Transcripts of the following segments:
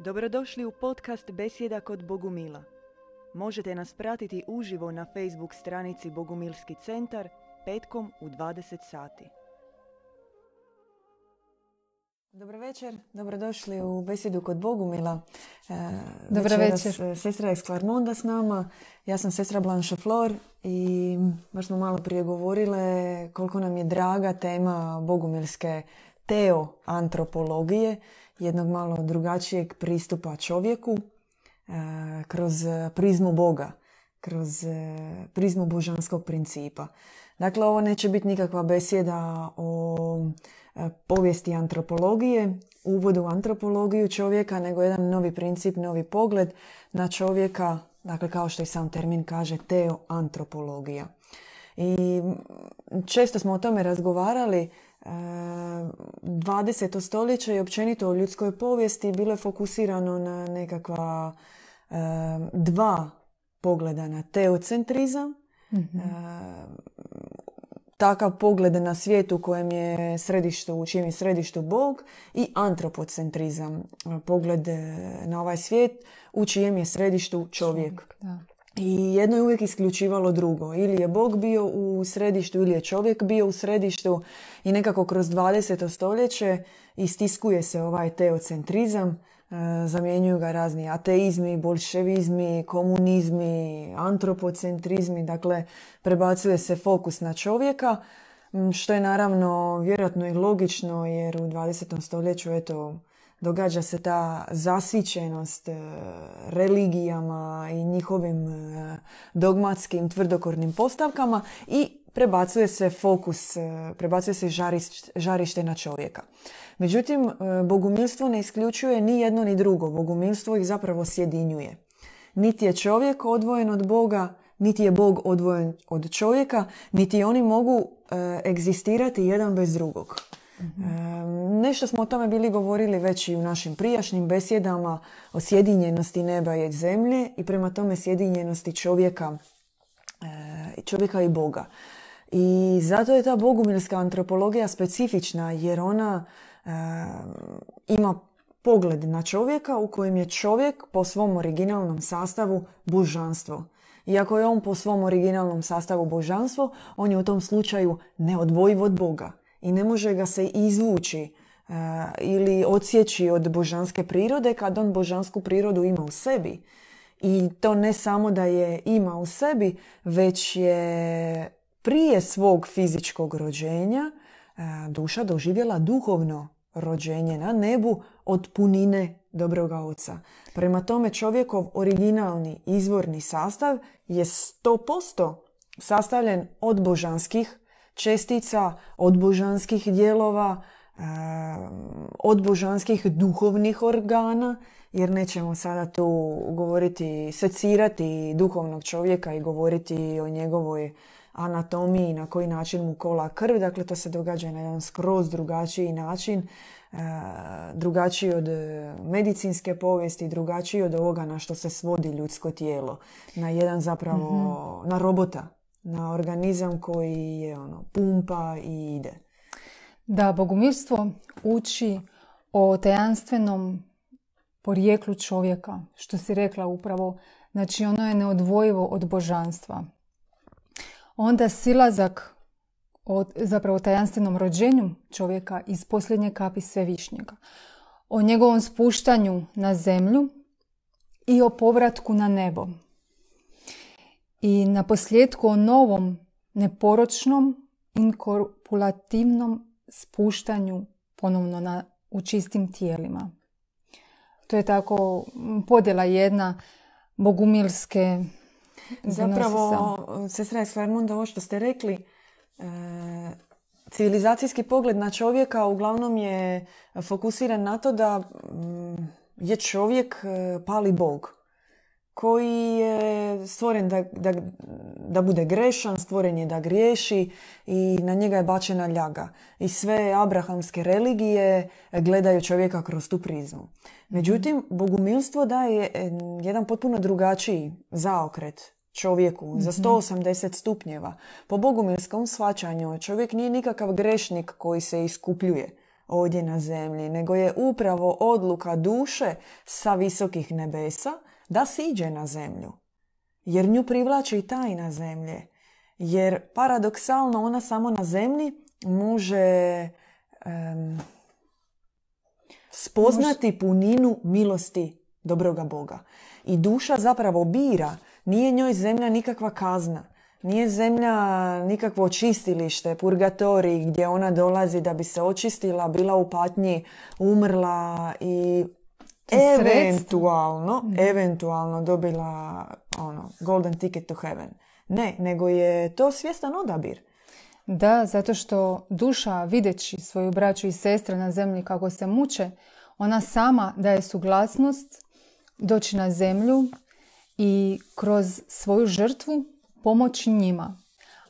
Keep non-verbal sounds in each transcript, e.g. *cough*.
Dobrodošli u podcast Besjeda kod Bogumila. Možete nas pratiti uživo na Facebook stranici Bogumilski centar petkom u 20 sati. Dobro večer, dobrodošli u Besjedu kod Bogumila. E, Dobro večeras, večer. e, Sestra iz Klarmonda s nama, ja sam sestra Blanche Flor i baš smo malo prije govorile koliko nam je draga tema bogumilske teoantropologije, jednog malo drugačijeg pristupa čovjeku e, kroz prizmu Boga, kroz e, prizmu božanskog principa. Dakle, ovo neće biti nikakva besjeda o e, povijesti antropologije, uvodu u antropologiju čovjeka, nego jedan novi princip, novi pogled na čovjeka, dakle kao što i sam termin kaže, teoantropologija. I često smo o tome razgovarali, 20. stoljeće i općenito u ljudskoj povijesti bilo je fokusirano na nekakva dva pogleda na teocentrizam, e, takav pogled na svijet u kojem je središtu, u čijem je središtu Bog i antropocentrizam, pogled e, na ovaj svijet u čijem je središtu čovjek. Da. I jedno je uvijek isključivalo drugo. Ili je Bog bio u središtu, ili je čovjek bio u središtu i nekako kroz 20. stoljeće istiskuje se ovaj teocentrizam, e, zamjenjuju ga razni ateizmi, bolševizmi, komunizmi, antropocentrizmi, dakle prebacuje se fokus na čovjeka, što je naravno vjerojatno i logično jer u 20. stoljeću eto, događa se ta zasićenost e, religijama i njihovim e, dogmatskim tvrdokornim postavkama i prebacuje se fokus, e, prebacuje se žariš- žarište na čovjeka. Međutim, bogumilstvo ne isključuje ni jedno ni drugo. Bogumilstvo ih zapravo sjedinjuje. Niti je čovjek odvojen od Boga, niti je Bog odvojen od čovjeka, niti oni mogu egzistirati jedan bez drugog. E, nešto smo o tome bili govorili već i u našim prijašnjim besjedama o sjedinjenosti neba i zemlje i prema tome sjedinjenosti čovjeka, e, čovjeka i Boga. I zato je ta bogumilska antropologija specifična jer ona e, ima pogled na čovjeka u kojem je čovjek po svom originalnom sastavu božanstvo. Iako je on po svom originalnom sastavu božanstvo, on je u tom slučaju neodvojiv od Boga i ne može ga se izvući e, ili odsjeći od božanske prirode kad on božansku prirodu ima u sebi. I to ne samo da je ima u sebi, već je prije svog fizičkog rođenja e, duša doživjela duhovno rođenje na nebu od punine dobroga oca. Prema tome čovjekov originalni izvorni sastav je 100% sastavljen od božanskih čestica, od božanskih dijelova, e, od božanskih duhovnih organa, jer nećemo sada tu govoriti, secirati duhovnog čovjeka i govoriti o njegovoj anatomiji, na koji način mu kola krv. Dakle, to se događa na jedan skroz drugačiji način, e, drugačiji od e, medicinske povijesti, drugačiji od ovoga na što se svodi ljudsko tijelo. Na jedan zapravo, na robota, na organizam koji je ono, pumpa i ide. Da, bogumilstvo uči o tajanstvenom porijeklu čovjeka, što si rekla upravo. Znači, ono je neodvojivo od božanstva. Onda silazak o zapravo tajanstvenom rođenju čovjeka iz posljednje kapi svevišnjega. O njegovom spuštanju na zemlju i o povratku na nebo. I na posljedku o novom, neporočnom, inkorpulativnom spuštanju ponovno na, u čistim tijelima. To je tako m, podjela jedna bogumilske Zapravo, sestra iz Klarmonda, ovo što ste rekli, e, civilizacijski pogled na čovjeka uglavnom je fokusiran na to da mm, je čovjek e, pali bog koji je stvoren da, da, da bude grešan, stvoren je da griješi i na njega je bačena ljaga. I sve abrahamske religije gledaju čovjeka kroz tu prizmu. Međutim, bogumilstvo daje jedan potpuno drugačiji zaokret čovjeku za 180 stupnjeva. Po bogumilskom shvaćanju čovjek nije nikakav grešnik koji se iskupljuje ovdje na zemlji, nego je upravo odluka duše sa visokih nebesa da siđe na zemlju. Jer nju privlači i tajna zemlje. Jer paradoksalno ona samo na zemlji može spoznati puninu milosti dobroga Boga. I duša zapravo bira. Nije njoj zemlja nikakva kazna. Nije zemlja nikakvo očistilište, purgatorij gdje ona dolazi da bi se očistila, bila u patnji, umrla i eventualno, mhm. eventualno dobila ono, golden ticket to heaven. Ne, nego je to svjestan odabir. Da, zato što duša videći svoju braću i sestre na zemlji kako se muče, ona sama daje suglasnost doći na zemlju i kroz svoju žrtvu pomoći njima.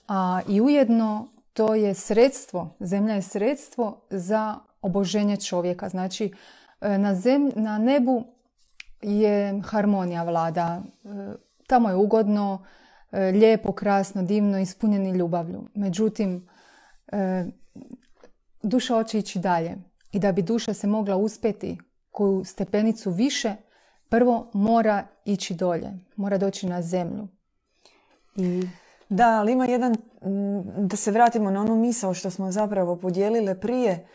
A i ujedno to je sredstvo, zemlja je sredstvo za oboženje čovjeka. Znači, na, zem, na nebu je harmonija vlada. E, tamo je ugodno, e, lijepo, krasno, divno, ispunjeni ljubavlju. Međutim, duša hoće ići dalje. I da bi duša se mogla uspjeti koju stepenicu više, prvo mora ići dolje. Mora doći na zemlju. I... Da, ali ima jedan, da se vratimo na onu misao što smo zapravo podijelile prije,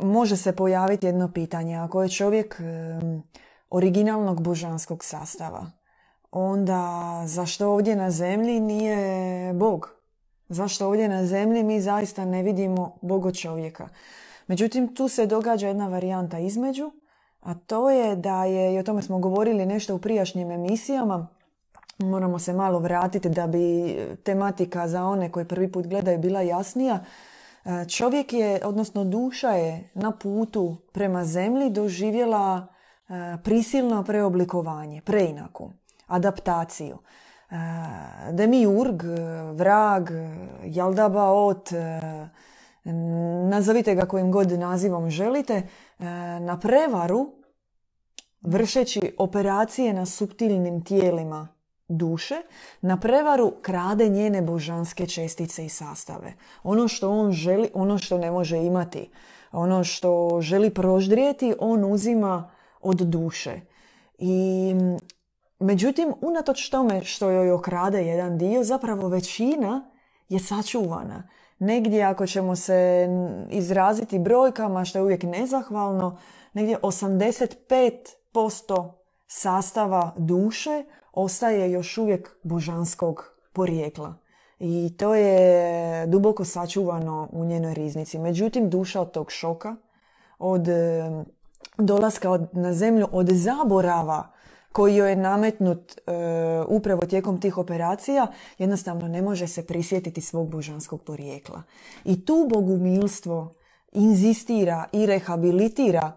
može se pojaviti jedno pitanje. Ako je čovjek originalnog božanskog sastava, onda zašto ovdje na zemlji nije Bog? Zašto ovdje na zemlji mi zaista ne vidimo Bogo čovjeka? Međutim, tu se događa jedna varijanta između, a to je da je, i o tome smo govorili nešto u prijašnjim emisijama, moramo se malo vratiti da bi tematika za one koji prvi put gledaju bila jasnija. Čovjek je, odnosno duša je na putu prema zemlji doživjela prisilno preoblikovanje, preinaku, adaptaciju. Demiurg, vrag, jaldabaot, nazovite ga kojim god nazivom želite, na prevaru vršeći operacije na subtilnim tijelima duše, na prevaru krade njene božanske čestice i sastave. Ono što on želi, ono što ne može imati, ono što želi proždrijeti, on uzima od duše. I međutim, unatoč tome što joj okrade jedan dio, zapravo većina je sačuvana. Negdje ako ćemo se izraziti brojkama, što je uvijek nezahvalno, negdje 85% sastava duše ostaje još uvijek božanskog porijekla. I to je duboko sačuvano u njenoj riznici. Međutim, duša od tog šoka, od e, dolaska na zemlju, od zaborava koji joj je nametnut e, upravo tijekom tih operacija, jednostavno ne može se prisjetiti svog božanskog porijekla. I tu bogumilstvo inzistira i rehabilitira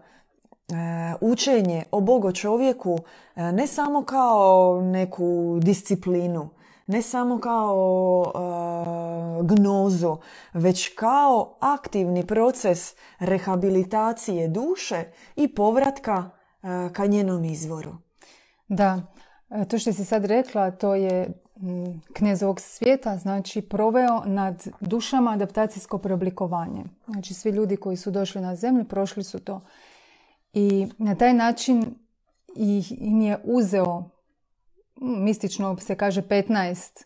učenje o Bogo čovjeku e, ne samo kao neku disciplinu, ne samo kao e, gnozu, već kao aktivni proces rehabilitacije duše i povratka ka njenom izvoru. Da, to što si sad rekla, to je knez ovog svijeta, znači proveo nad dušama adaptacijsko preoblikovanje. Znači svi ljudi koji su došli na zemlju prošli su to i na taj način im je uzeo, mistično se kaže 15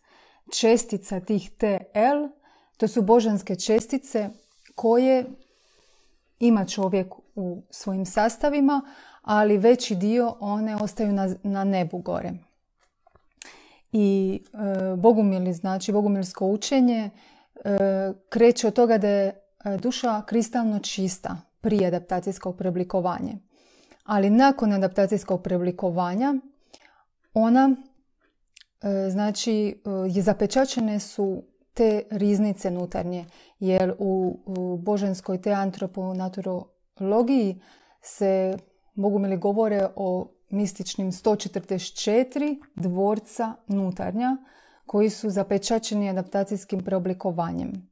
čestica tih TL, to su božanske čestice koje ima čovjek u svojim sastavima, ali veći dio one ostaju na, na nebu gore. I e, bogumili, znači bogumilsko učenje, e, kreće od toga da je e, duša kristalno čista, prije adaptacijskog preoblikovanja. Ali nakon adaptacijskog preoblikovanja ona e, znači e, je zapečačene su te riznice nutarnje jer u, boženskoj te antroponaturologiji se mogu mi li govore o mističnim 144 dvorca nutarnja koji su zapečačeni adaptacijskim preoblikovanjem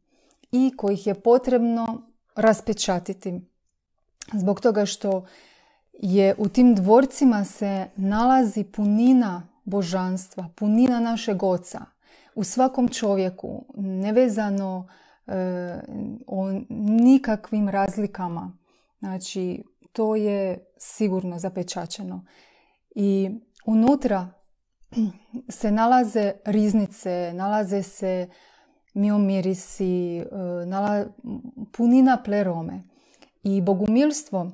i kojih je potrebno raspečatiti zbog toga što je u tim dvorcima se nalazi punina božanstva, punina našeg oca. U svakom čovjeku, nevezano o nikakvim razlikama. Znači, to je sigurno zapečačeno. I unutra *clears throat* se nalaze riznice, nalaze se miomirisi, e, punina plerome. I bogumilstvo,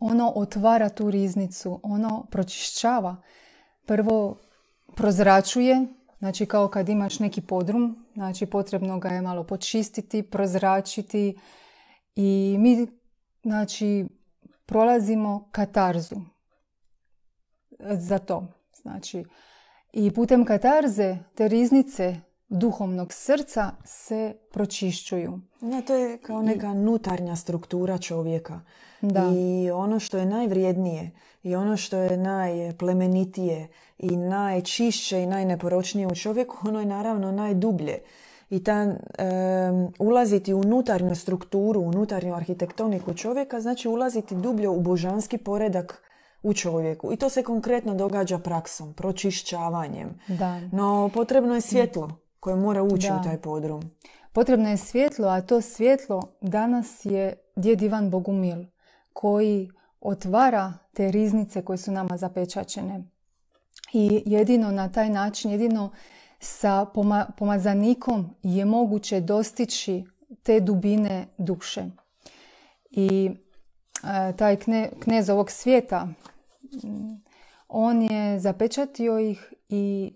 ono otvara tu riznicu, ono pročišćava. Prvo prozračuje, znači kao kad imaš neki podrum, znači potrebno ga je malo počistiti, prozračiti i mi znači prolazimo katarzu za to. Znači, i putem katarze te riznice duhovnog srca se pročišćuju. Ne, to je kao neka nutarnja struktura čovjeka. Da. I ono što je najvrijednije i ono što je najplemenitije i najčišće i najneporočnije u čovjeku, ono je naravno najdublje. I ta ulaziti u unutarnju strukturu, unutarnju arhitektoniku čovjeka, znači ulaziti dublje u božanski poredak u čovjeku. I to se konkretno događa praksom, pročišćavanjem. Da. No potrebno je svjetlo koje mora ući u taj podrum. Potrebno je svjetlo, a to svjetlo danas je djed Ivan Bogumil koji otvara te riznice koje su nama zapečačene. I jedino na taj način, jedino sa pomazanikom je moguće dostići te dubine duše. I e, taj knez ovog svijeta, on je zapečatio ih i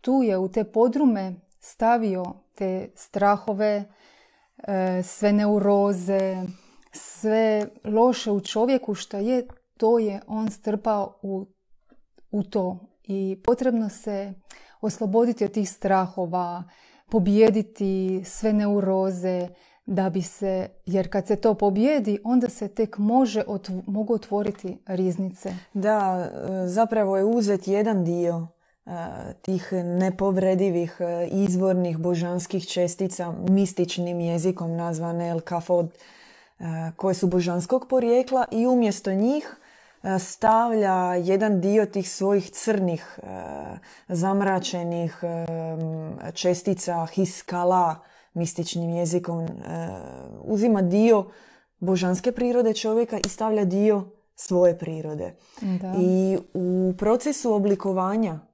tu je u te podrume stavio te strahove, e, sve neuroze, sve loše u čovjeku što je, to je on strpao u, u to. I potrebno se osloboditi od tih strahova, pobijediti sve neuroze, da bi se, jer kad se to pobjedi, onda se tek može mogu otvoriti riznice. Da, zapravo je uzet jedan dio tih nepovredivih izvornih božanskih čestica mističnim jezikom nazvane El Kafod koje su božanskog porijekla i umjesto njih stavlja jedan dio tih svojih crnih zamračenih čestica hiskala mističnim jezikom uzima dio božanske prirode čovjeka i stavlja dio svoje prirode. I u procesu oblikovanja E,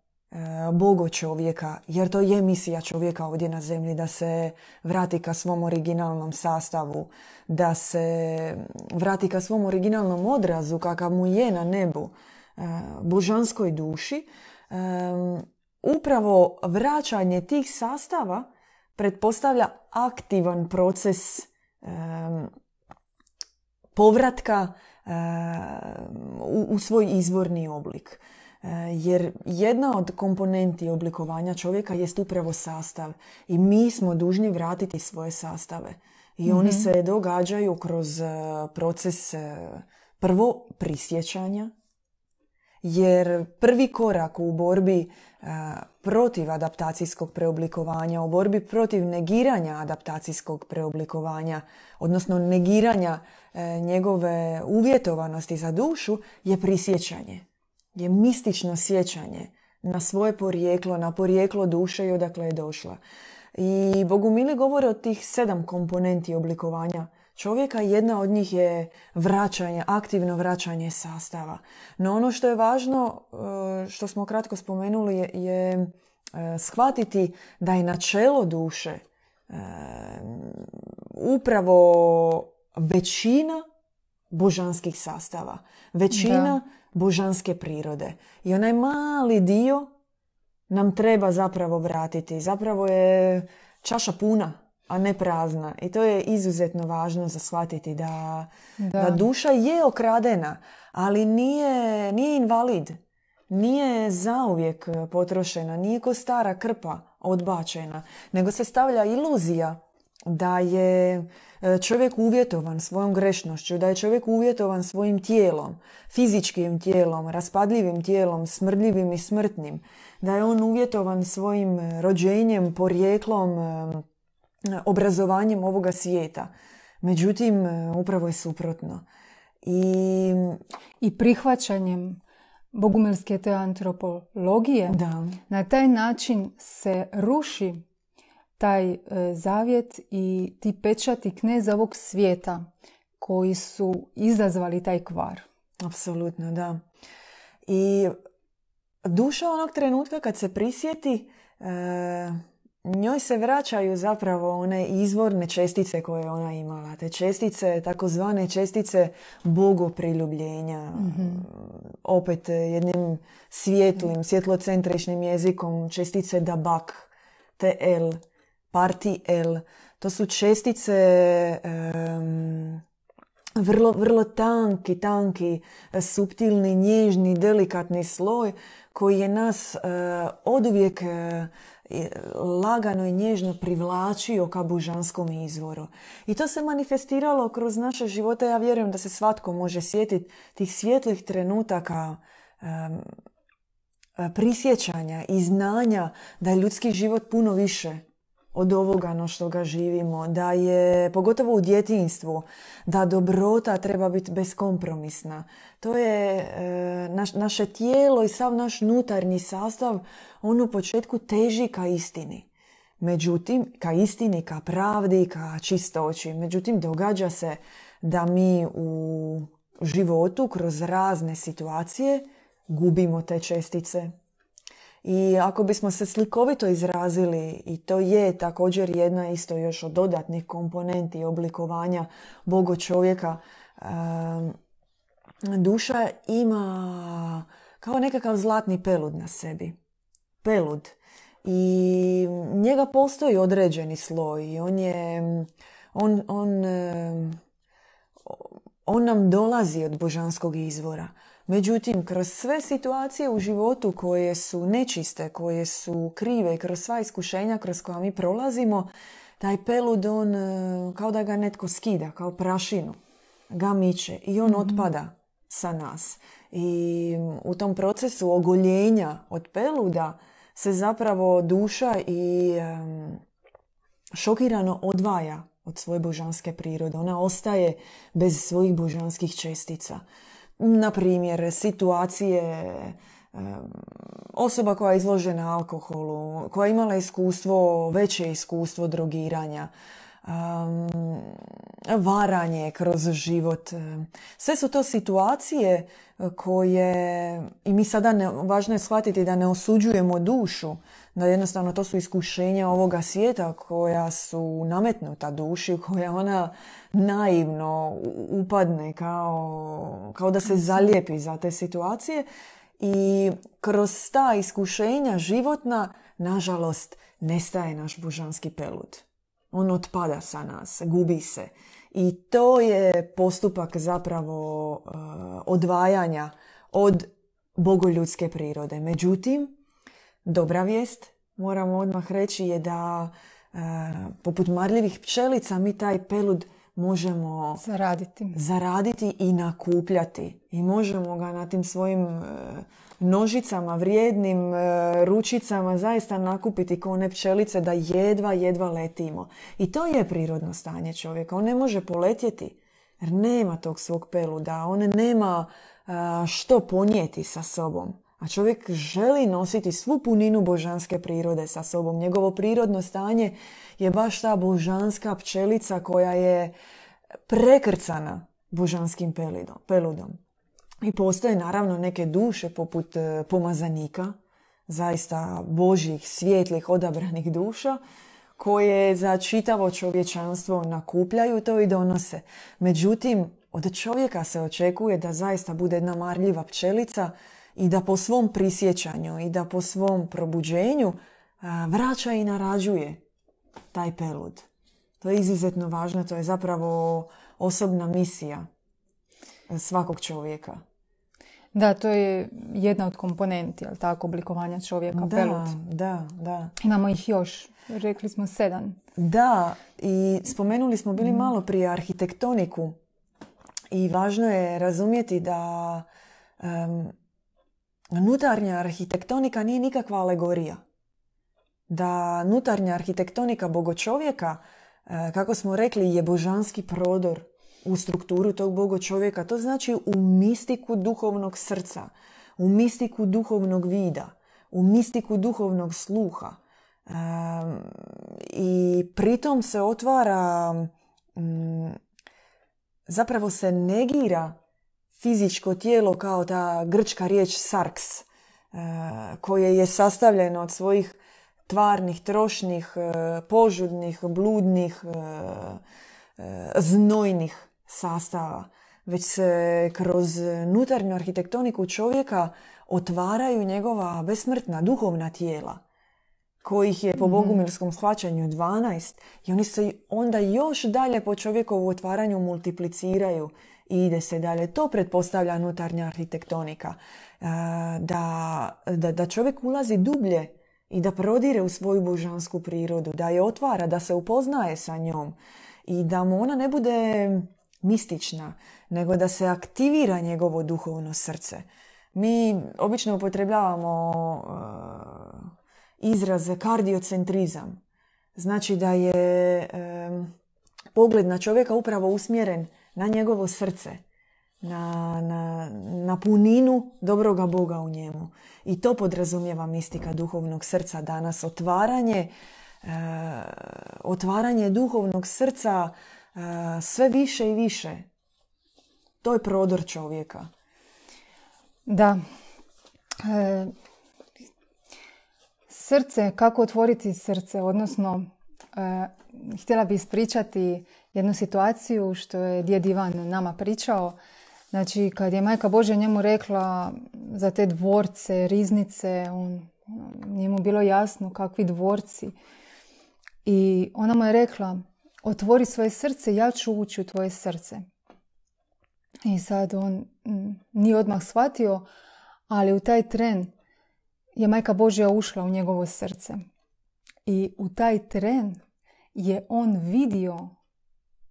bogo čovjeka, jer to je misija čovjeka ovdje na zemlji, da se vrati ka svom originalnom sastavu, da se vrati ka svom originalnom odrazu kakav mu je na nebu, e, božanskoj duši. E, upravo vraćanje tih sastava pretpostavlja aktivan proces povratka u svoj izvorni oblik. E, jer jedna od komponenti oblikovanja čovjeka jest upravo sastav i mi smo dužni vratiti svoje sastave. I oni mhm. se događaju kroz e, proces e, prvo prisjećanja, jer prvi korak u borbi protiv adaptacijskog preoblikovanja, u borbi protiv negiranja adaptacijskog preoblikovanja, odnosno negiranja njegove uvjetovanosti za dušu, je prisjećanje je mistično sjećanje na svoje porijeklo, na porijeklo duše i odakle je došla. I Bogumili govore o tih sedam komponenti oblikovanja čovjeka. Jedna od njih je vraćanje, aktivno vraćanje sastava. No ono što je važno, e, što smo kratko spomenuli, je, je e, shvatiti da je načelo duše e, upravo većina božanskih sastava. Većina božanske prirode. I onaj mali dio nam treba zapravo vratiti. Zapravo je čaša puna, a ne prazna. I to je izuzetno važno za shvatiti da, da. duša je okradena, ali nije, nije invalid. Nije zauvijek potrošena, nije ko stara krpa odbačena, nego se stavlja iluzija da je čovjek uvjetovan svojom grešnošću, da je čovjek uvjetovan svojim tijelom, fizičkim tijelom, raspadljivim tijelom, smrdljivim i smrtnim, da je on uvjetovan svojim e, rođenjem, porijeklom, e, obrazovanjem ovoga svijeta. Međutim, upravo je suprotno. I, I prihvaćanjem bogumilske te antropologije, da. na taj način se ruši taj e, zavjet i ti pečati kneza ovog svijeta koji su izazvali taj kvar. Apsolutno, da. I duša onog trenutka kad se prisjeti, e, njoj se vraćaju zapravo one izvorne čestice koje ona imala. Te čestice, takozvane čestice bogopriljubljenja. mm Opet jednim svijetlim, svjetlocentričnim jezikom čestice dabak, TL, parti L. To su čestice vrlo, vrlo tanki, tanki, subtilni, nježni, delikatni sloj koji je nas uh, oduvijek lagano i nježno privlačio ka božanskom izvoru. I to se manifestiralo kroz naše živote. Ja vjerujem da se svatko može sjetiti tih svjetlih trenutaka um, prisjećanja i znanja da je ljudski život puno više od ovoga no što ga živimo, da je, pogotovo u djetinstvu, da dobrota treba biti beskompromisna. To je e, naš, naše tijelo i sav naš unutarnji sastav, on u početku teži ka istini. Međutim, ka istini, ka pravdi, ka čistoći. Međutim, događa se da mi u životu kroz razne situacije gubimo te čestice, i ako bismo se slikovito izrazili, i to je također jedna isto još od dodatnih komponenti oblikovanja bogo čovjeka, duša ima kao nekakav zlatni pelud na sebi. Pelud. I njega postoji određeni sloj. On je... On, on, on nam dolazi od božanskog izvora. Međutim, kroz sve situacije u životu koje su nečiste, koje su krive, kroz sva iskušenja kroz koja mi prolazimo, taj pelud on e, kao da ga netko skida, kao prašinu, ga miče i on mm otpada sa nas. I u tom procesu ogoljenja od peluda se zapravo duša i šokirano odvaja od svoje božanske prirode. Ona ostaje bez svojih božanskih čestica na primjer, situacije osoba koja je izložena alkoholu, koja je imala iskustvo, veće iskustvo drogiranja, varanje kroz život. Sve su to situacije koje, i mi sada ne, važno je shvatiti da ne osuđujemo dušu, da jednostavno to su iskušenja ovoga svijeta koja su nametnuta duši, *laughs* koja ona naivno upadne kao, kao da se zalijepi za te situacije i kroz ta iskušenja životna, nažalost, nestaje naš božanski pelud. On otpada sa nas, gubi se. I to je postupak zapravo uh, odvajanja od bogoljudske prirode. Međutim, dobra vijest, moramo odmah reći, je da uh, poput marljivih pčelica mi taj pelud možemo zaraditi. zaraditi i nakupljati. I možemo ga na tim svojim e, nožicama, vrijednim e, ručicama zaista nakupiti kao one pčelice da jedva, jedva letimo. I to je prirodno stanje čovjeka. On ne može poletjeti jer nema tog svog peluda. On nema e, što ponijeti sa sobom. A čovjek želi nositi svu puninu božanske prirode sa sobom. Njegovo prirodno stanje je baš ta božanska pčelica koja je prekrcana božanskim peludom. I postoje naravno neke duše poput e, pomazanika, zaista božjih, svijetlih, odabranih duša, koje za čitavo čovječanstvo nakupljaju to i donose. Međutim, od čovjeka se očekuje da zaista bude jedna marljiva pčelica i da po svom prisjećanju i da po svom probuđenju vraća i narađuje taj pelud. To je izuzetno važno, to je zapravo osobna misija svakog čovjeka. Da, to je jedna od komponenti, jel tako, oblikovanja čovjeka, da, pelud. Da, da. Imamo ih još, rekli smo sedam. Da, i spomenuli smo bili mm. malo prije arhitektoniku i važno je razumjeti da um, nutarnja arhitektonika nije nikakva alegorija da nutarnja arhitektonika bogočovjeka, e, kako smo rekli, je božanski prodor u strukturu tog bogočovjeka. To znači u mistiku duhovnog srca, u mistiku duhovnog vida, u mistiku duhovnog sluha. I pritom se otvara, zapravo se negira fizičko tijelo kao ta grčka riječ sarks, koje je sastavljeno od svojih tvarnih, trošnih, požudnih, bludnih, znojnih sastava, već se kroz nutarnju arhitektoniku čovjeka otvaraju njegova besmrtna duhovna tijela kojih je po mhm. bogumilskom shvaćanju 12 i oni se onda još dalje po čovjekovu otvaranju multipliciraju i ide se dalje. To pretpostavlja nutarnja arhitektonika. E, da, da, da čovjek ulazi dublje i da prodire u svoju božansku prirodu, da je otvara, da se upoznaje sa njom i da mu ona ne bude mistična, nego da se aktivira njegovo duhovno srce. Mi obično upotrebljavamo uh, izraz kardiocentrizam. Znači da je pogled na čovjeka upravo usmjeren na njegovo srce, na, na, na puninu dobroga Boga u njemu. I to podrazumijeva mistika duhovnog srca danas. Otvaranje, uh, otvaranje duhovnog srca uh, sve više i više. To je prodor čovjeka. Da. E, srce, kako otvoriti srce, odnosno e, htjela bi ispričati jednu situaciju što je djed Ivan nama pričao. Znači, kad je majka Božja njemu rekla za te dvorce, riznice, on, nije mu bilo jasno kakvi dvorci. I ona mu je rekla, otvori svoje srce, ja ću ući u tvoje srce. I sad on nije odmah shvatio, ali u taj tren je majka Božja ušla u njegovo srce. I u taj tren je on vidio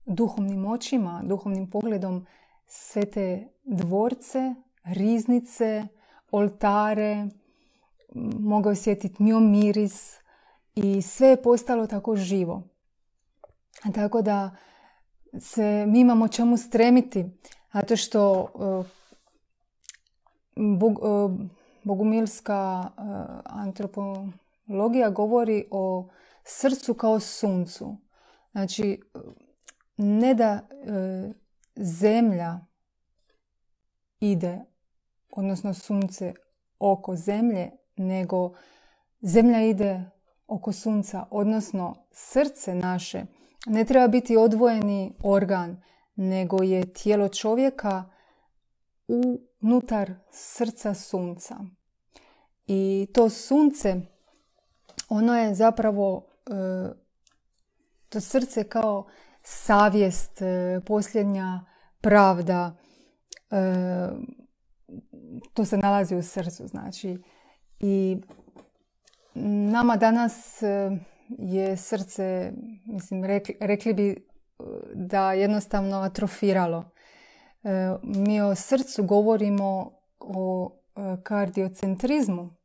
duhovnim očima, duhovnim pogledom sve te dvorce, riznice, oltare, mogao je sjetiti miris i sve je postalo tako živo. Tako da se mi imamo čemu stremiti, zato što uh, bogumilska e, antropologija govori o srcu kao suncu. Znači, ne da e, zemlja ide, odnosno sunce oko zemlje, nego zemlja ide oko sunca, odnosno srce naše ne treba biti odvojeni organ, nego je tijelo čovjeka unutar srca sunca. I to sunce, ono je zapravo, e, to srce kao savjest, e, posljednja pravda, e, to se nalazi u srcu, znači. I nama danas je srce, mislim, rekli, rekli bi da jednostavno atrofiralo. Mi o srcu govorimo o e, kardiocentrizmu,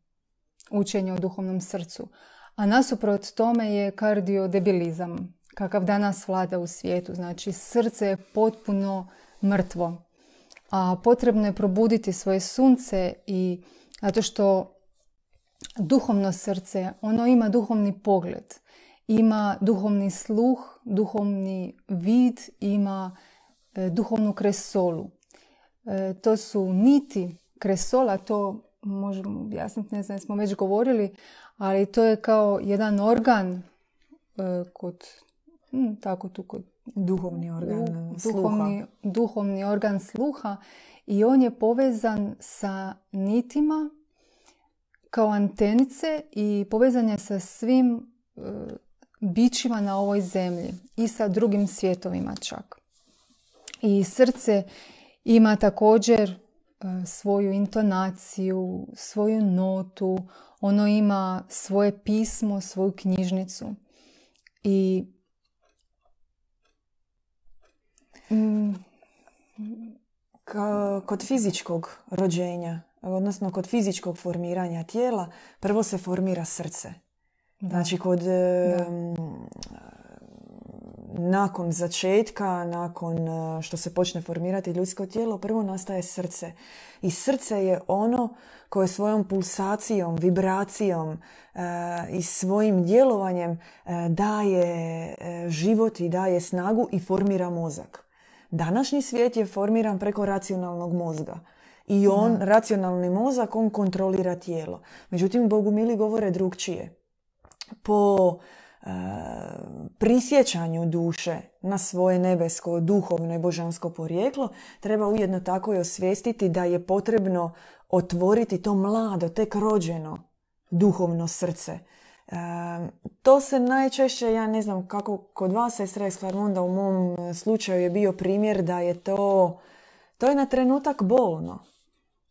učenju o duhovnom srcu. A nasuprot tome je kardiodebilizam, kakav danas vlada u svijetu. Znači, srce je potpuno mrtvo. A potrebno je probuditi svoje sunce i zato što duhovno srce, ono ima duhovni pogled, ima duhovni sluh, duhovni vid, ima E, duhovnu kresolu. E, to su niti kresola, to možemo objasniti, ne znam, smo već govorili, ali to je kao jedan organ e, kod, tako tu kod duhovni organ duhovni, duhovni organ sluha i on je povezan sa nitima kao antenice i povezan je sa svim bićima na ovoj zemlji i sa drugim svjetovima čak. I srce ima također e, svoju intonaciju, svoju notu, ono ima svoje pismo, svoju knjižnicu. I mm, kod fizičkog rođenja, odnosno kod fizičkog formiranja tijela, prvo se formira srce. Znači kod nakon začetka, nakon e, što se počne formirati ljudsko tijelo, prvo nastaje srce. I srce je ono koje svojom pulsacijom, vibracijom e, i svojim djelovanjem e, daje život i daje snagu i formira mozak. Današnji svijet je formiran preko racionalnog mozga. I on, racionalni mozak, on kontrolira tijelo. Međutim, Bogumili govore drugčije. Po prisjećanju duše na svoje nebesko, duhovno i božansko porijeklo, treba ujedno tako i osvijestiti da je potrebno otvoriti to mlado, tek rođeno duhovno srce. To se najčešće, ja ne znam kako kod vas, sestra iz Klarmonda, u mom slučaju je bio primjer da je to, to je na trenutak bolno.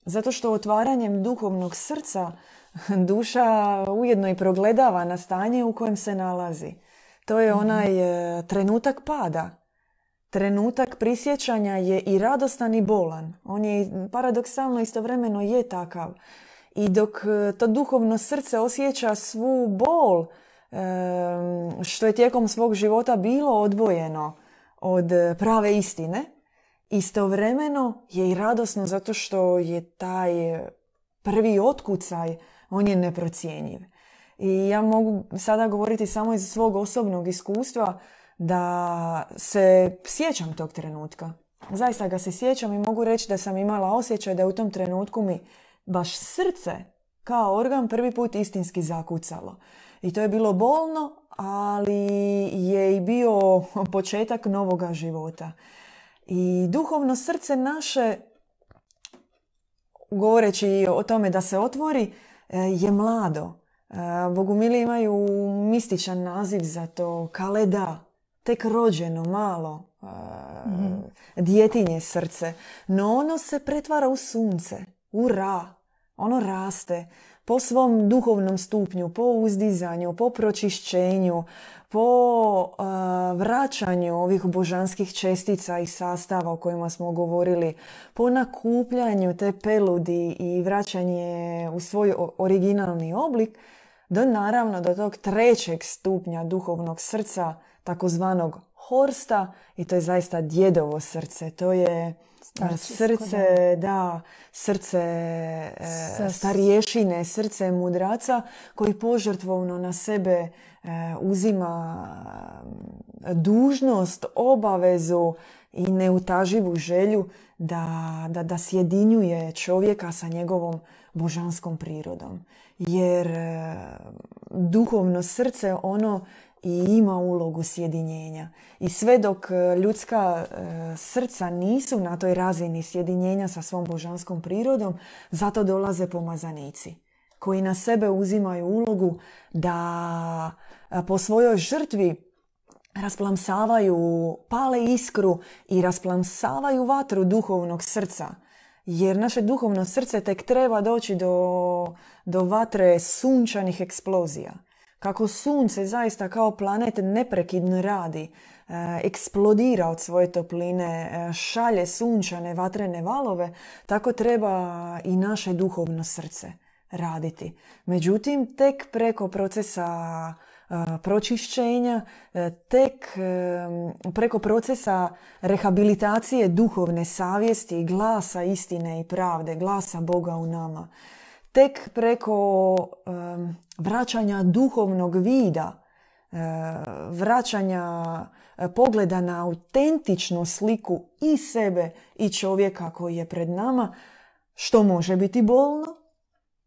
Zato što otvaranjem duhovnog srca *laughs* duša ujedno i progledava na stanje u kojem se nalazi. To je mhm. onaj e, trenutak pada. Trenutak prisjećanja je i radostan i bolan. On je paradoksalno istovremeno je takav. I dok e, to duhovno srce osjeća svu bol e, što je tijekom svog života bilo odvojeno od prave istine, istovremeno je i radosno zato što je taj prvi otkucaj on je neprocjenjiv. I ja mogu sada govoriti samo iz svog osobnog iskustva da se sjećam tog trenutka. Zaista ga se sjećam i mogu reći da sam imala osjećaj da u tom trenutku mi baš srce kao organ prvi put istinski zakucalo. I to je bilo bolno, ali je i bio *laughs* početak novoga života. I duhovno srce naše, govoreći o tome da se otvori, E, je mlado. E, Bogumili imaju mističan naziv za to, kaleda, tek rođeno, malo, mm djetinje srce. No ono se pretvara u sunce, u ra. Ono raste po svom duhovnom stupnju, po uzdizanju, po pročišćenju, po vraćanju ovih božanskih čestica i sastava o kojima smo govorili, po nakupljanju te peludi i vraćanje u svoj originalni oblik, do naravno do tog trećeg stupnja duhovnog srca, takozvanog horsta, i to je zaista djedovo srce. To je srce, da, srce e, starješine, srce mudraca koji požrtvovno na sebe e, uzima e, dužnost, obavezu i neutaživu želju da, da, da sjedinjuje čovjeka sa njegovom božanskom prirodom. Jer duhovno srce ono i ima ulogu sjedinjenja. I sve dok e, ljudska e, srca nisu na toj razini sjedinjenja sa svom božanskom prirodom, zato dolaze pomazanici koji na sebe uzimaju ulogu da e, po svojoj žrtvi rasplamsavaju, pale iskru i rasplamsavaju vatru duhovnog srca. Jer naše duhovno srce tek treba doći do, do vatre sunčanih eksplozija kako sunce zaista kao planet neprekidno radi, e, eksplodira od svoje topline, e, šalje sunčane vatrene valove, tako treba i naše duhovno srce raditi. Međutim, tek preko procesa e, pročišćenja, tek preko procesa rehabilitacije duhovne savjesti, glasa istine i pravde, glasa Boga u nama, tek preko vraćanja duhovnog vida, e, vraćanja e, pogleda na autentičnu sliku i sebe i čovjeka koji je pred nama, što može biti bolno,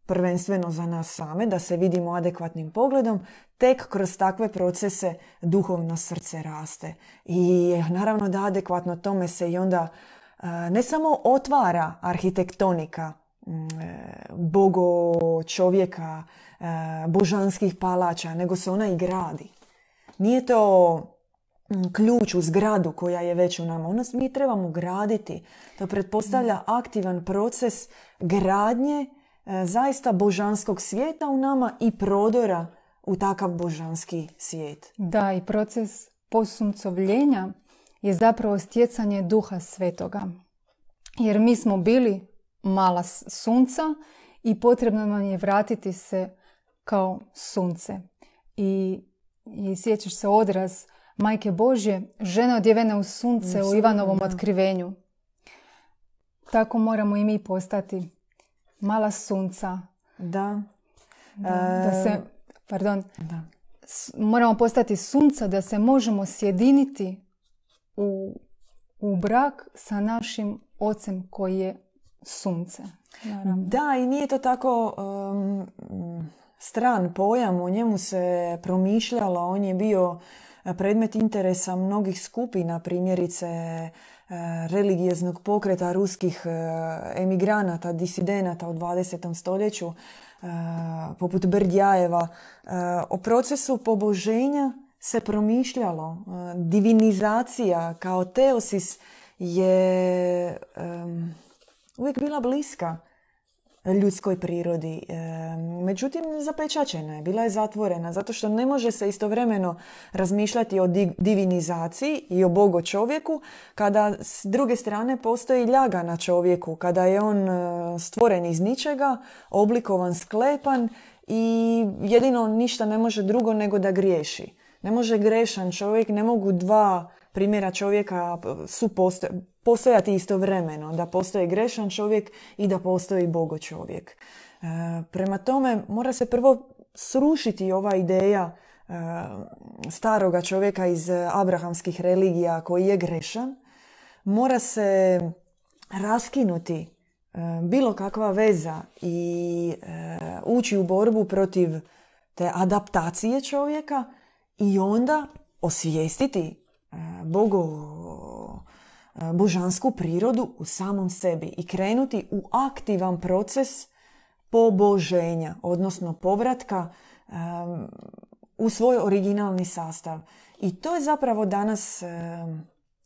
prvenstveno za nas same, da se vidimo adekvatnim pogledom, tek kroz takve procese duhovno srce raste. I naravno da adekvatno tome se i onda e, ne samo otvara arhitektonika bogo čovjeka, e, božanskih palača, nego se ona i gradi. Nije to ključ u zgradu koja je već u nama. Ono mi trebamo graditi. To pretpostavlja aktivan proces gradnje e, zaista božanskog svijeta u nama i prodora u takav božanski svijet. Da, i proces posuncovljenja je zapravo stjecanje duha svetoga. Jer mi smo bili mala sunca i potrebno nam je vratiti se kao sunce. I, i sjećaš se odraz Majke Božje, žena odjevena u sunce u Ivanovom otkrivenju. Tako moramo i mi postati mala sunca. Da. Da, se, E, pardon, da. moramo postati sunca da se možemo sjediniti u, u brak sa našim ocem koji je sunce. Naravno. Da, i nije to tako um, stran pojam, o njemu se promišljalo, on je bio predmet interesa mnogih skupina, primjerice e, religioznog pokreta ruskih e, emigranata, disidenata u 20. stoljeću, e, poput Berdjajeva. E, O procesu poboženja se promišljalo. Divinizacija kao teosis je uvijek bila bliska ljudskoj prirodi. E, Međutim, zapečačena je, bila je zatvorena, zato što ne može se istovremeno razmišljati o di- divinizaciji i o bogo čovjeku, kada s druge strane postoji ljaga na čovjeku, kada je on e, stvoren iz ničega, oblikovan, sklepan i jedino ništa ne može drugo nego da griješi. Ne može grešan čovjek, ne mogu dva primjera čovjeka su posto- postojati istovremeno. Da postoji grešan čovjek i da postoji bogo čovjek. E, prema tome, mora se prvo srušiti ova ideja e, staroga čovjeka iz abrahamskih religija koji je grešan. Mora se raskinuti e, bilo kakva veza i e, ući u borbu protiv te adaptacije čovjeka i onda osvijestiti e, bogo, e, božansku prirodu u samom sebi i krenuti u aktivan proces poboženja, odnosno povratka u svoj originalni sastav. I to je zapravo danas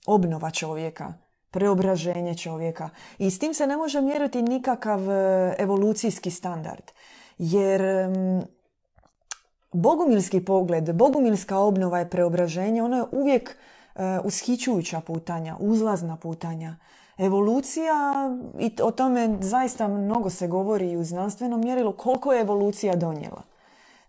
obnova čovjeka, preobraženje čovjeka. I s tim se ne može mjeriti nikakav e, evolucijski standard. Jer bogumilski pogled, bogumilska obnova je preobraženje, ono je uvijek e, ushićujuća putanja, uzlazna putanja. Evolucija, i o tome zaista mnogo se govori u znanstvenom mjerilu, koliko je evolucija donijela.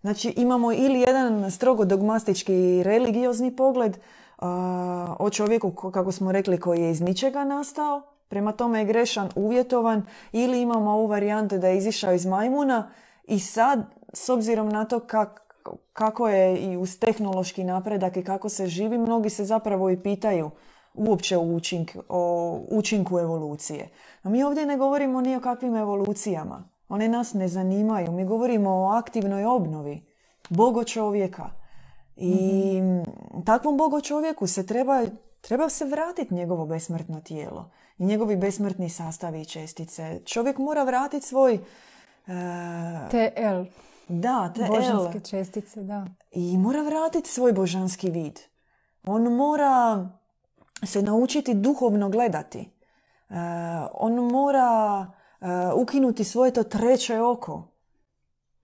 Znači imamo ili jedan strogo dogmastički religiozni pogled a, o čovjeku, ko- kako smo rekli, koji je iz ničega nastao, prema tome je grešan, uvjetovan, ili imamo ovu varijantu da je izišao iz majmuna i sad, s obzirom na to kak- kako je i uz tehnološki napredak i kako se živi, mnogi se zapravo i pitaju uopće o, učink, o učinku evolucije. A mi ovdje ne govorimo ni o kakvim evolucijama. One nas ne zanimaju. Mi govorimo o aktivnoj obnovi bogo čovjeka. I takvom bogo čovjeku se treba, treba se vratiti njegovo besmrtno tijelo i njegovi besmrtni sastavi i čestice. Čovjek mora vratiti svoj... e, TL, da, te božanske čestice, da. i mora vratiti svoj božanski vid. On mora se naučiti duhovno gledati. E, on mora e, ukinuti svoje to treće oko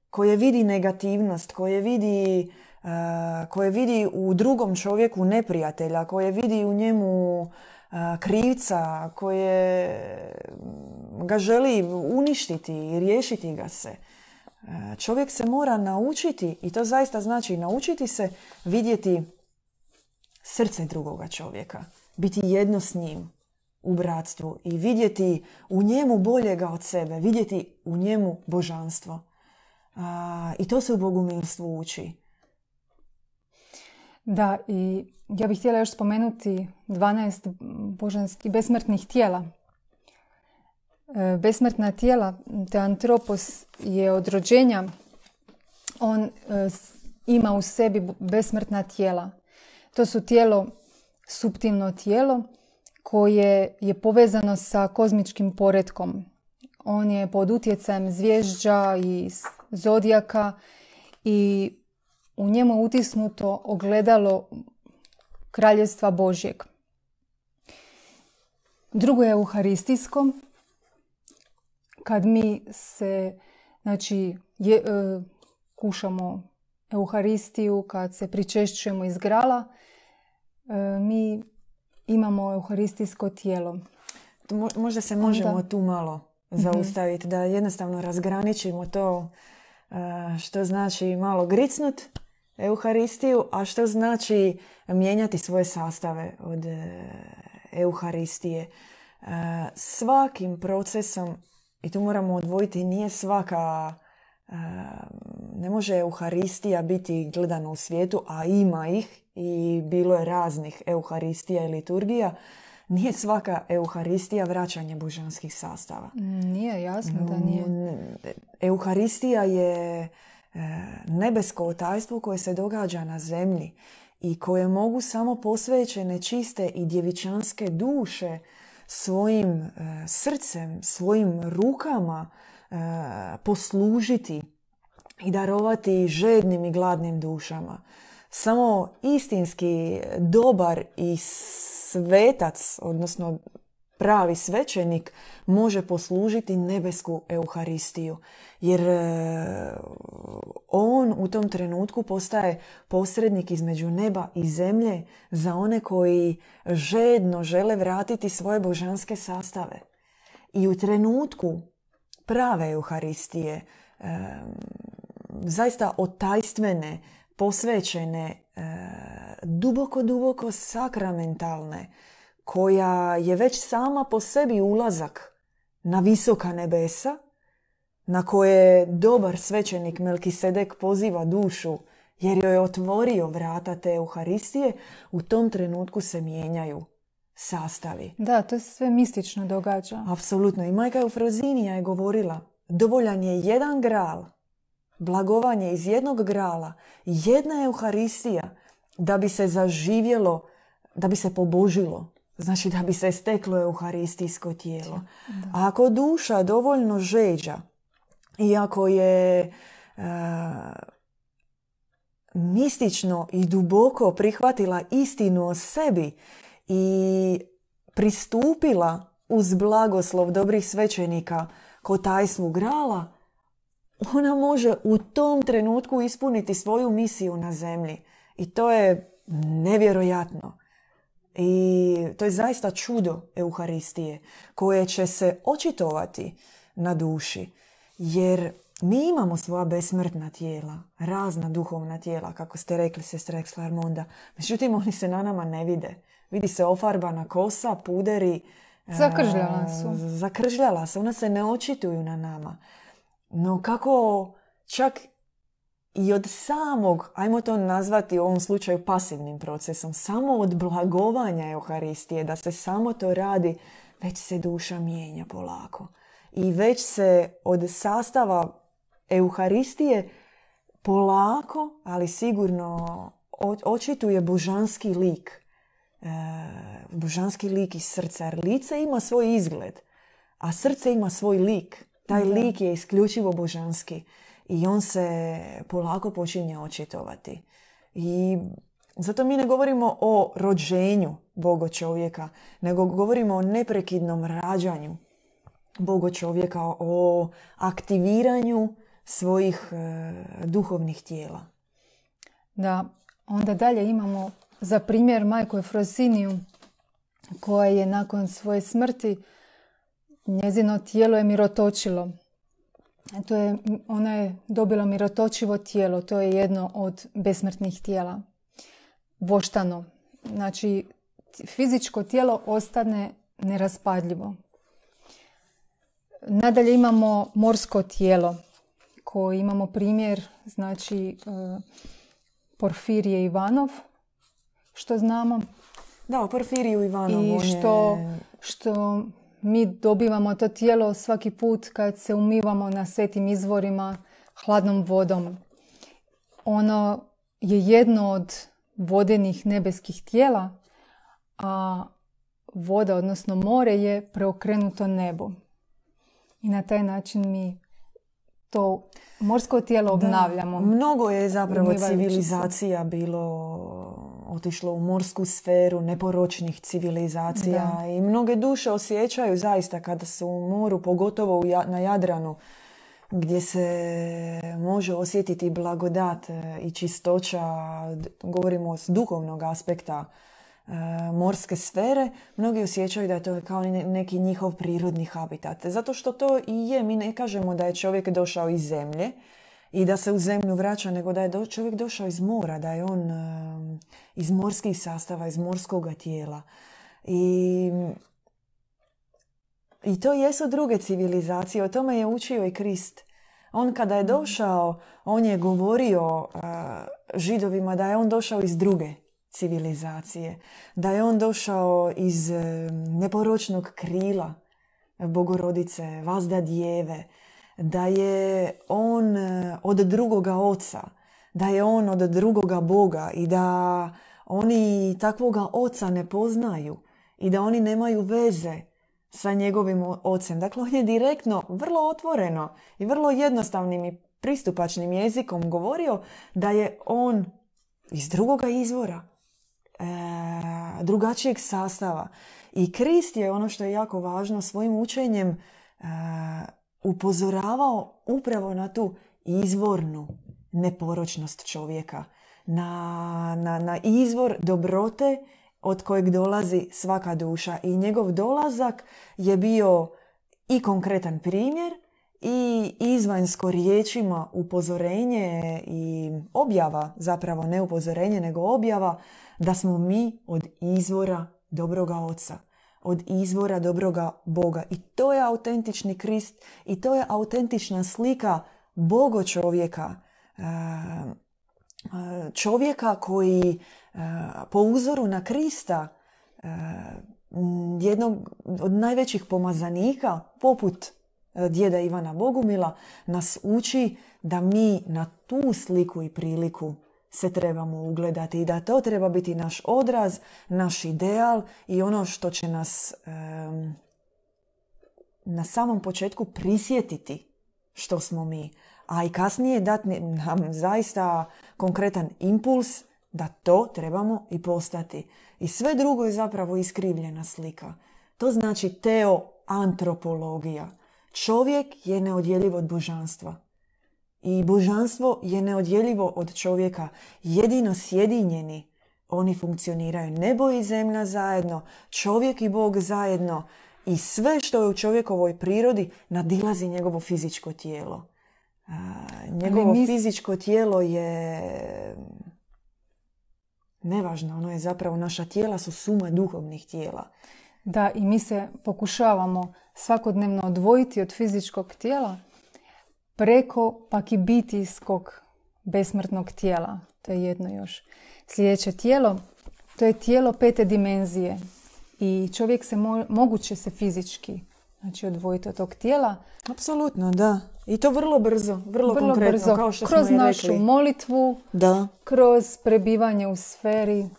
koje vidi negativnost, koje vidi, e, koje vidi u drugom čovjeku neprijatelja, koje vidi u njemu krivca, koje ga želi uništiti i riješiti ga se. Čovjek se mora naučiti, i to zaista znači naučiti se vidjeti srce drugoga čovjeka, biti jedno s njim u bratstvu i vidjeti u njemu boljega od sebe, vidjeti u njemu božanstvo. I to se u bogumilstvu uči. Da, i ja bih htjela još spomenuti 12 božanskih besmrtnih tijela. E, Besmrtna tijela, te antropos je od rođenja, on e, ima u sebi besmrtna tijela. To su tijelo, suptilno tijelo, koje je povezano sa kozmičkim poretkom. On je pod utjecajem zvježđa i zodijaka i u njemu je utisnuto ogledalo kraljevstva Božjeg. Drugo je euharistijsko, kad mi se, znači, je, e, kušamo euharistiju, kad se pričešćujemo iz grala, e, mi imamo euharistijsko tijelo. Tu mo- Možda se možemo Onda- tu malo zaustaviti, da jednostavno razgraničimo to e, što znači malo gricnut Euharistiju, a što znači mijenjati svoje sastave od e, Euharistije. E, svakim procesom, i tu moramo odvojiti, nije svaka, e, ne može Euharistija biti gledana u svijetu, a ima ih i bilo je raznih Euharistija i liturgija, nije svaka Euharistija vraćanje božanskih sastava. Nije, jasno da nije. Euharistija je nebesko tajstvo koje se događa na zemlji i koje mogu samo posvećene čiste i djevičanske duše svojim e, srcem, svojim rukama e, poslužiti i darovati žednim i gladnim dušama. Samo istinski dobar i svetac, odnosno pravi svećenik, može poslužiti nebesku Euharistiju jer e, on u tom trenutku postaje posrednik između neba i zemlje za one koji žedno žele vratiti svoje božanske sastave. I u trenutku prave Euharistije, e, zaista otajstvene, posvećene, e, duboko, duboko sakramentalne, koja je već sama po sebi ulazak na visoka nebesa, na koje dobar svećenik Melkisedek poziva dušu jer joj je otvorio vrata te Euharistije, u tom trenutku se mijenjaju sastavi. Da, to se sve mistično događa. Apsolutno. I majka Eufrozinija je govorila, dovoljan je jedan gral, blagovanje iz jednog grala, jedna Euharistija, da bi se zaživjelo, da bi se pobožilo. Znači da bi se steklo euharistijsko tijelo. A ako duša dovoljno žeđa, iako je e, mistično i duboko prihvatila istinu o sebi i pristupila uz blagoslov dobrih svećenika kod tajstvu grala, ona može u tom trenutku ispuniti svoju misiju na zemlji. I to je nevjerojatno. I to je zaista čudo Euharistije koje će se očitovati na duši. Jer mi imamo svoja besmrtna tijela, razna duhovna tijela, kako ste rekli, sestra Exlarmonda. Međutim, oni se na nama ne vide. Vidi se ofarbana kosa, puderi. Zakržljala su. zakržljala se. Ona se ne očituju na nama. No kako čak i od samog, ajmo to nazvati u ovom slučaju pasivnim procesom, samo od blagovanja Euharistije, da se samo to radi, već se duša mijenja polako i već se od sastava Euharistije polako, ali sigurno očituje božanski lik. E, božanski lik iz srca. Jer lice ima svoj izgled, a srce ima svoj lik. Taj lik je isključivo božanski i on se polako počinje očitovati. I zato mi ne govorimo o rođenju Boga čovjeka, nego govorimo o neprekidnom rađanju Bogo čovjeka, o aktiviranju svojih e, duhovnih tijela. Da, onda dalje imamo za primjer majku Efrosiniju koja je nakon svoje smrti njezino tijelo je mirotočilo. To je, ona je dobila mirotočivo tijelo, to je jedno od besmrtnih tijela. Voštano. Znači, fizičko tijelo ostane nerazpadljivo. Nadalje imamo morsko tijelo koji imamo primjer, znači e, Porfirije Ivanov, što znamo. Da, o Porfiriju Ivanov. I što, što mi dobivamo to tijelo svaki put kad se umivamo na svetim izvorima hladnom vodom. Ono je jedno od vodenih nebeskih tijela, a voda, odnosno more, je preokrenuto nebo. I na taj način mi to morsko tijelo obnavljamo. Mnogo je zapravo civilizacija bilo otišlo u morsku sferu neporočnih civilizacija i mnoge duše osjećaju zaista kada su u moru, pogotovo na Jadranu, gdje se može osjetiti blagodat e, i čistoća, govorimo s duhovnog aspekta E, morske sfere, mnogi osjećaju da je to kao neki njihov prirodni habitat. Zato što to i je, mi ne kažemo da je čovjek došao iz zemlje i da se u zemlju vraća, nego da je čovjek došao iz mora, da je on iz morskih sastava, iz morskog tijela. I, I to jesu druge civilizacije, o tome je učio i Krist. On kada je došao, on je govorio židovima da je on došao iz druge civilizacije, da je on došao iz neporočnog krila bogorodice, vazda djeve, da je on e, od drugoga oca, da je on od drugoga Boga i da oni takvoga oca ne poznaju i da oni nemaju veze sa njegovim ocem. Dakle, on je direktno, vrlo otvoreno i vrlo jednostavnim i pristupačnim jezikom govorio da je on iz drugoga izvora, e, drugačijeg sastava. I Krist je ono što je jako važno svojim učenjem e, upozoravao upravo na tu izvornu neporočnost čovjeka, na, na, na izvor dobrote od kojeg dolazi svaka duša. I njegov dolazak je bio i konkretan primjer i izvanjsko riječima upozorenje i objava, zapravo ne upozorenje nego objava, da smo mi od izvora dobroga oca od izvora dobroga Boga. I to je autentični Krist i to je autentična slika Bogo čovjeka. E, e, čovjeka koji e, po uzoru na Krista jednog od najvećih pomazanika poput djeda Ivana Bogumila nas uči da mi na tu sliku i priliku se trebamo ugledati i da to treba biti naš odraz, naš ideal i ono što će nas na samom početku prisjetiti što smo mi, a i kasnije dati nam zaista konkretan impuls da to trebamo i postati. I sve drugo je zapravo iskrivljena slika. To znači teoantropologija. Čovjek je neodjeljiv od božanstva. I božanstvo je neodjeljivo od čovjeka. Jedino sjedinjeni oni funkcioniraju. Nebo i zemlja zajedno, čovjek i Bog zajedno i sve što je u čovjekovoj prirodi nadilazi njegovo fizičko tijelo. Njegovo fizičko tijelo je nevažno. Ono je zapravo, naša tijela su suma duhovnih tijela. Da, i mi se pokušavamo svakodnevno odvojiti od fizičkog tijela preko pakibitijskog besmrtnog tijela. To je jedno još. Sljedeće tijelo, to je tijelo pete dimenzije. I čovjek se moguće se fizički znači odvojiti od tog tijela. Apsolutno, da. I to vrlo brzo, vrlo, vrlo konkretno, brzo. kao što kroz smo našu molitvu, da. kroz prebivanje u sferi.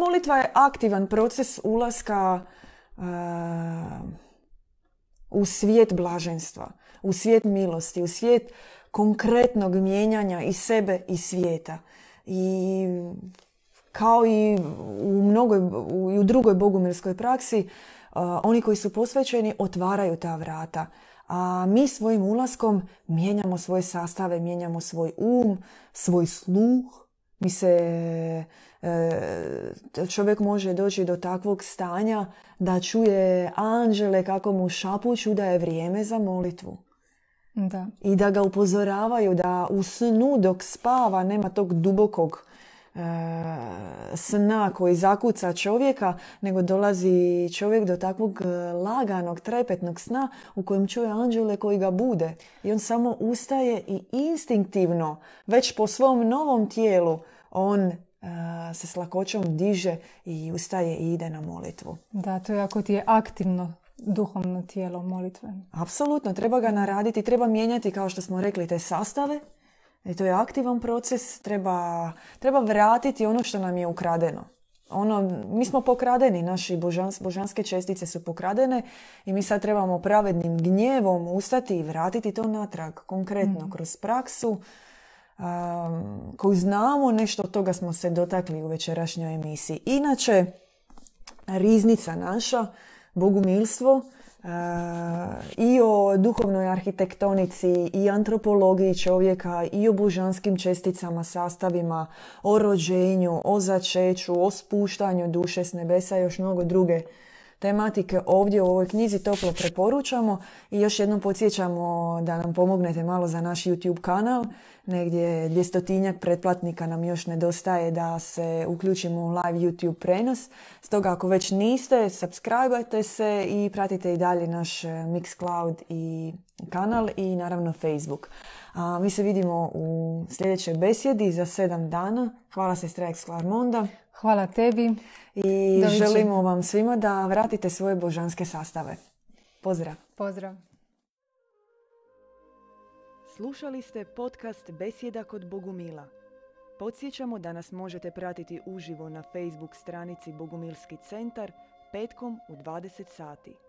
Molitva je aktivan proces ulaska u svijet blaženstva u svijet milosti, u svijet konkretnog mijenjanja i sebe i svijeta. I kao i u, mnogoj, u, u drugoj bogumilskoj praksi, oni koji su posvećeni otvaraju ta vrata. A mi svojim ulaskom mijenjamo svoje sastave, mijenjamo svoj um, svoj sluh. Mi se, e, čovjek može doći do takvog stanja da čuje anđele kako mu šapuću da je vrijeme za molitvu. Da. I da ga upozoravaju da u snu dok spava nema tog dubokog sna koji zakuca čovjeka, nego dolazi čovjek do takvog e, laganog, trepetnog sna u kojem čuje anđele koji ga bude. I on samo ustaje i instinktivno, već po svom novom tijelu, on se s lakoćom diže i ustaje i ide na molitvu. Da, to je ako ti je aktivno duhovno tijelo molitve. Apsolutno, treba ga naraditi, treba mijenjati kao što smo rekli te sastave. I to je aktivan proces, treba, treba vratiti ono što nam je ukradeno. Ono, mi smo pokradeni, naši božans, božanske čestice su pokradene i mi sad trebamo pravednim gnjevom ustati i vratiti to natrag, konkretno, mm. kroz praksu um, koju znamo, nešto od toga smo se dotakli u večerašnjoj emisiji. Inače, riznica naša, bogumilstvo i o duhovnoj arhitektonici i antropologiji čovjeka i o božanskim česticama, sastavima, o rođenju, o začeću, o spuštanju duše s nebesa i još mnogo druge tematike ovdje u ovoj knjizi toplo preporučamo i još jednom podsjećamo da nam pomognete malo za naš YouTube kanal. Negdje dvjestotinjak pretplatnika nam još nedostaje da se uključimo u live YouTube prenos. Stoga ako već niste, subscribeajte se i pratite i dalje naš Mixcloud i kanal i naravno Facebook. A, mi se vidimo u sljedećoj besjedi za sedam dana. Hvala se Strajk Klarmonda. Hvala tebi. I želimo vam svima da vratite svoje božanske sastave. Pozdrav. Pozdrav. Slušali ste podcast Besjeda kod Bogumila. Podsjećamo da nas možete pratiti uživo na Facebook stranici Bogumilski centar petkom u 20 sati.